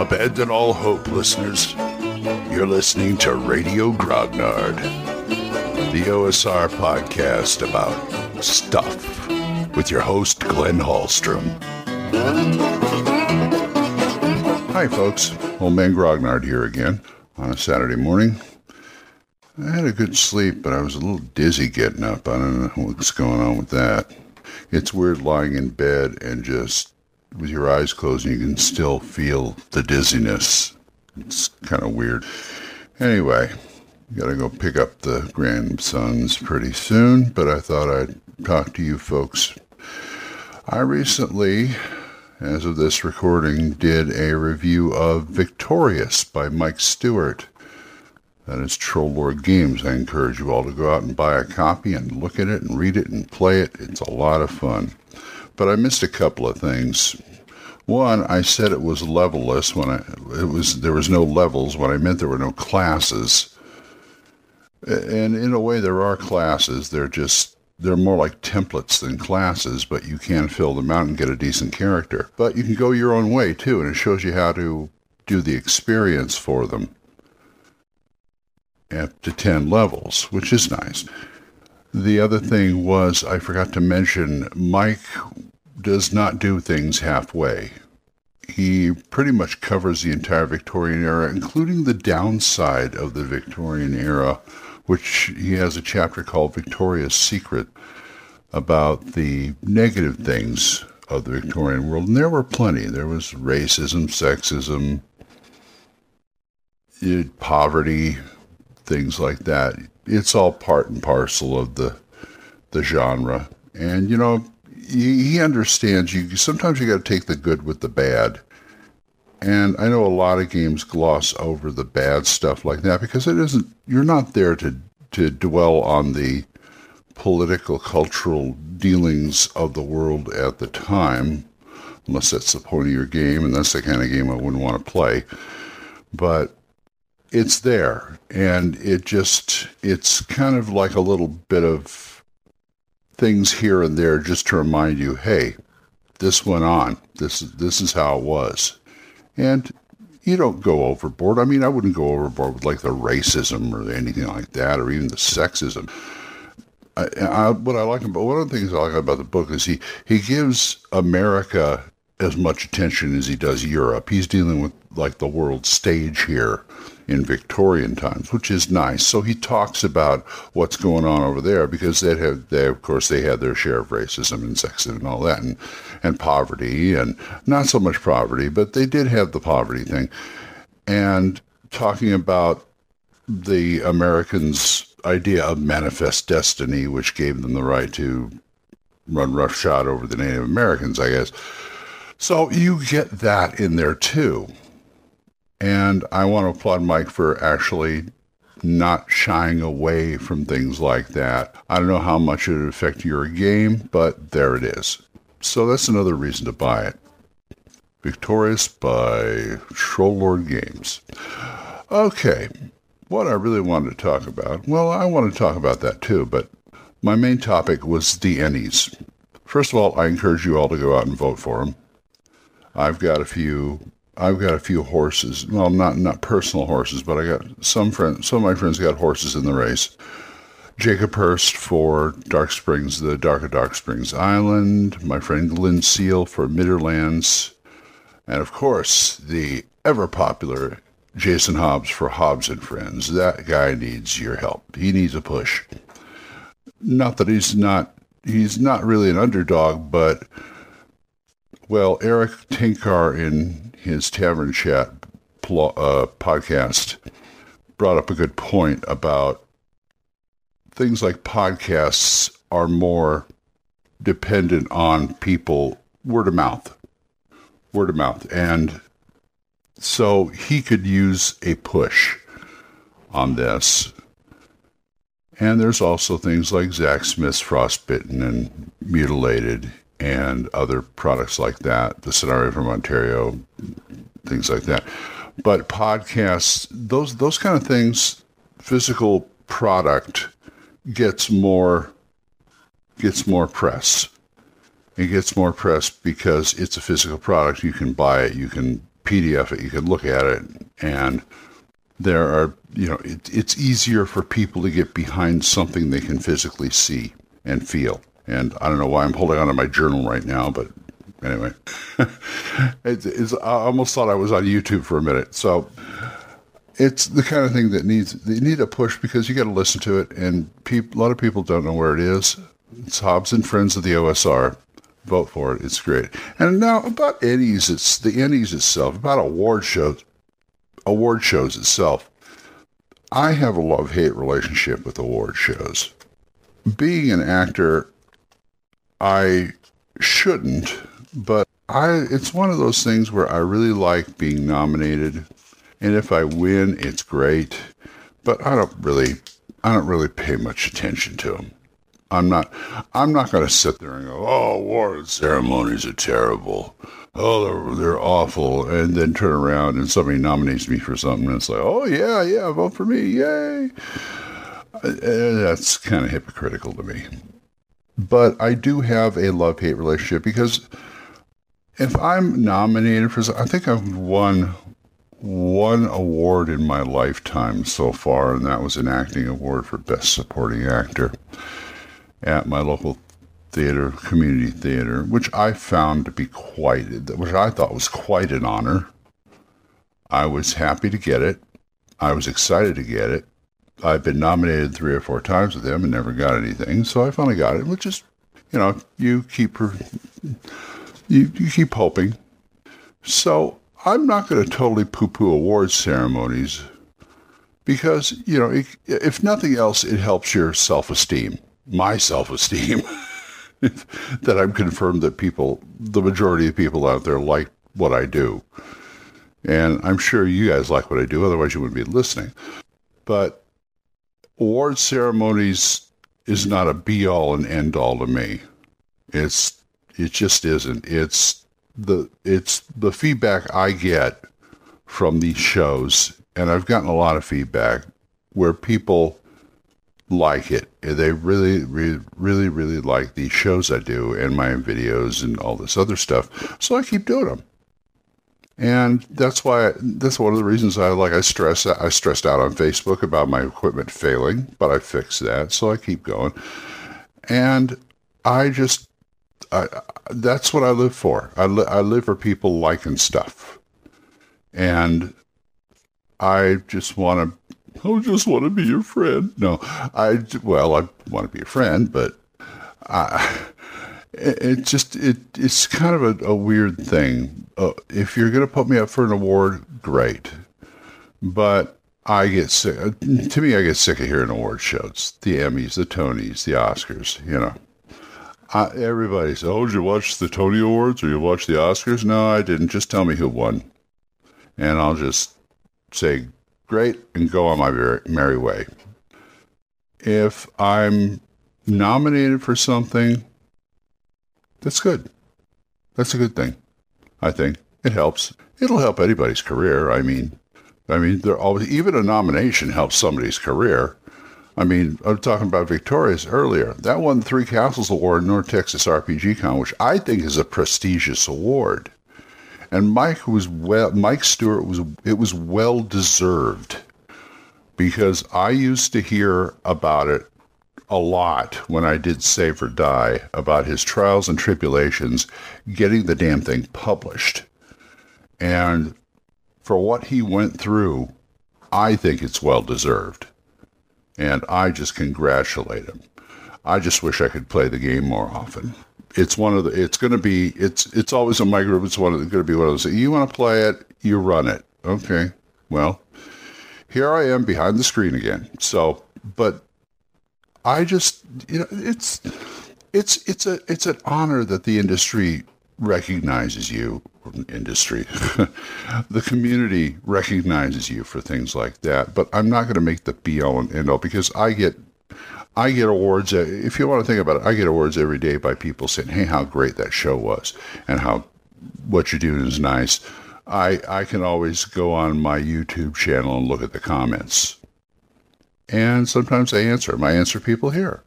Abandon all hope, listeners. You're listening to Radio Grognard, the OSR podcast about stuff with your host, Glenn Hallstrom. Hi, folks. Old Man Grognard here again on a Saturday morning. I had a good sleep, but I was a little dizzy getting up. I don't know what's going on with that. It's weird lying in bed and just with your eyes closed, you can still feel the dizziness. It's kind of weird. Anyway, gotta go pick up the grandsons pretty soon, but I thought I'd talk to you folks. I recently, as of this recording, did a review of Victorious by Mike Stewart. That is Troll Lord Games. I encourage you all to go out and buy a copy and look at it and read it and play it. It's a lot of fun but I missed a couple of things. One, I said it was levelless when I it was there was no levels when I meant there were no classes. And in a way, there are classes. They're just they're more like templates than classes, but you can fill them out and get a decent character. But you can go your own way too, and it shows you how to do the experience for them up to 10 levels, which is nice. The other thing was I forgot to mention Mike does not do things halfway. He pretty much covers the entire Victorian era, including the downside of the Victorian era, which he has a chapter called Victoria's Secret about the negative things of the Victorian world. And there were plenty. There was racism, sexism, poverty, things like that. It's all part and parcel of the the genre. And you know, he, understands you. Sometimes you got to take the good with the bad. And I know a lot of games gloss over the bad stuff like that because it isn't. You're not there to to dwell on the political, cultural dealings of the world at the time, unless that's the point of your game, and that's the kind of game I wouldn't want to play. But it's there, and it just it's kind of like a little bit of things here and there just to remind you, hey, this went on. This this is how it was, and you don't go overboard. I mean, I wouldn't go overboard with like the racism or anything like that, or even the sexism. I, I, what I like about one of the things I like about the book is he he gives America as much attention as he does Europe. He's dealing with like the world stage here in Victorian times, which is nice. So he talks about what's going on over there because they have, they of course, they had their share of racism and sexism and all that, and and poverty, and not so much poverty, but they did have the poverty thing, and talking about the Americans' idea of manifest destiny, which gave them the right to run roughshod over the Native Americans, I guess. So you get that in there too. And I want to applaud Mike for actually not shying away from things like that. I don't know how much it would affect your game, but there it is. So that's another reason to buy it. Victorious by Troll Lord Games. Okay, what I really wanted to talk about, well, I want to talk about that too, but my main topic was the Ennies. First of all, I encourage you all to go out and vote for them. I've got a few I've got a few horses. Well, not not personal horses, but I got some friends. Some of my friends got horses in the race. Jacob Hurst for Dark Springs, the Dark of Dark Springs Island. My friend Glynn Seal for Midderlands, and of course the ever popular Jason Hobbs for Hobbs and Friends. That guy needs your help. He needs a push. Not that he's not he's not really an underdog, but well, Erik Tenkar in his Tavern Chat pl- uh, podcast brought up a good point about things like podcasts are more dependent on people word of mouth word of mouth. And so he could use a push on this. And there's also things like Zak Smith's Frostbitten and Mutilated and other products like that, the scenario from Ontario, things like that. But podcasts, those those kind of things, physical product gets more gets more press. It gets more press because it's a physical product. You can buy it, you can PDF it. You can look at it, and there are, you know, it, it's easier for people to get behind something they can physically see and feel. And I don't know why I'm holding on to my journal right now, but anyway, it's, it's, I almost thought I was on YouTube for a minute. So it's the kind of thing that needs they need a push because you got to listen to it, and a lot of people don't know where it is. It's Hobbs and Friends of the OSR. Vote for it; it's great. And now about Ennies, it's the Ennies itself, about award shows, award shows itself. I have a love hate relationship with award shows. Being an actor, I shouldn't, but I it's one of those things where I really like being nominated and if I win, it's great. But I don't really, I don't really pay much attention to them. I'm not, I'm not going to sit there and go, oh, award ceremonies are terrible. Oh, they're, they're awful. And then turn around and somebody nominates me for something and it's like, oh, yeah, yeah, vote for me. Yay. Uh, that's kind of hypocritical to me. But I do have a love hate relationship because if I'm nominated for, I think I've won one award in my lifetime so far, and that was an acting award for Best Supporting Actor at my local theater, community theater, which I found to be quite, which I thought was quite an honor. I was happy to get it. I was excited to get it. I've been nominated three or four times with them and never got anything, so I finally got it. Which is, you know, you keep you, you keep hoping. So I'm not going to totally poo poo awards ceremonies because, you know, if nothing else, it helps your self esteem, my self esteem, that I'm confirmed that people, the majority of people out there like what I do. And I'm sure you guys like what I do, otherwise, you wouldn't be listening. But award ceremonies is not a be all and end all to me. It's, it just isn't. It's, the it's the feedback I get from these shows, and I've gotten a lot of feedback where people like it. They really, really, really, really like these shows I do and my videos and all this other stuff. So I keep doing them. And that's why that's one of the reasons I like I stress I stressed out on Facebook about my equipment failing, but I fixed that, so I keep going. And I just I, that's what I live for. I, li- I live for people liking stuff, and I just want to. I just want to be your friend. No, I well, I want to be a friend, but I, it, just it it's kind of a, a weird thing. Uh, if you're going to put me up for an award, great, but I get sick. To me, I get sick of hearing award shows, the Emmys, the Tonys, the Oscars. You know, I, everybody says, "Oh, did you watch the Tony Awards or you watch the Oscars?" No, I didn't. Just tell me who won, and I'll just say, "Great," and go on my merry way. If I'm nominated for something, that's good. That's a good thing. I think it helps. It'll help anybody's career. I mean, I mean, there always even a nomination helps somebody's career. I mean, I was talking about Victorious earlier. That won Three Castles Award, North Texas RPG Con, which I think is a prestigious award. And Mike was well. Mike Stewart was. It was well deserved because I used to hear about it a lot when I did Save or Die about his trials and tribulations getting the damn thing published. And for what he went through, I think it's well deserved and I just congratulate him. I just wish I could play the game more often. It's one of the. It's going to be. It's it's always in my group. It's one of going to be one of those. You want to play it, you run it. Okay. Well, here I am behind the screen again. So, but I just you know it's it's it's a it's an honor that the industry recognizes you industry. the community recognizes you for things like that, but I'm not going to make the be all and end all because I get I get awards. Uh, if you want to think about it, I get awards every day by people saying, "Hey, how great that show was," and how what you're doing is nice. I I can always go on my YouTube channel and look at the comments, and sometimes I answer. I answer people here.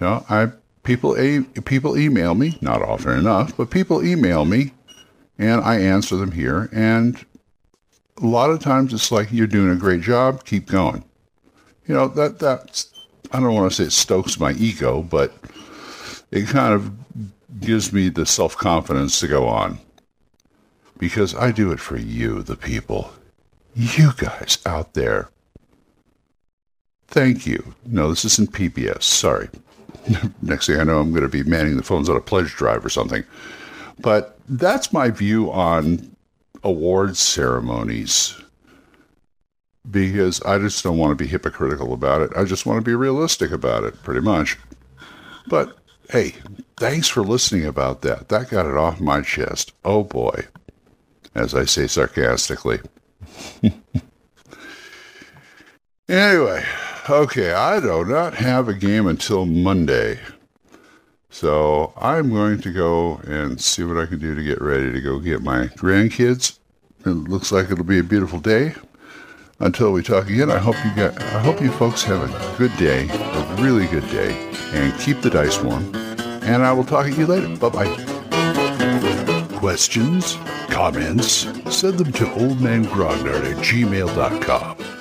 You know, I people a people email me not often enough, but people email me and I answer them here. And a lot of times it's like you're doing a great job, keep going. You know that that's I don't want to say it stokes my ego, but it kind of gives me the self confidence to go on because I do it for you, the people, you guys out there. Thank you. No, this isn't PBS. Sorry. Next thing I know, I'm going to be manning the phones on a pledge drive or something. But that's my view on awards ceremonies because I just don't want to be hypocritical about it. I just want to be realistic about it, pretty much. But hey, thanks for listening about that. That got it off my chest. Oh boy, as I say sarcastically. anyway, okay, I do not have a game until Monday. So I'm going to go and see what I can do to get ready to go get my grandkids. It looks like it'll be a beautiful day. Until we talk again, I hope you get I hope you folks have a good day, a really good day, and keep the dice warm. And I will talk to you later. Bye bye. Questions? Comments? Send them to oldmangrognard at gmail.com.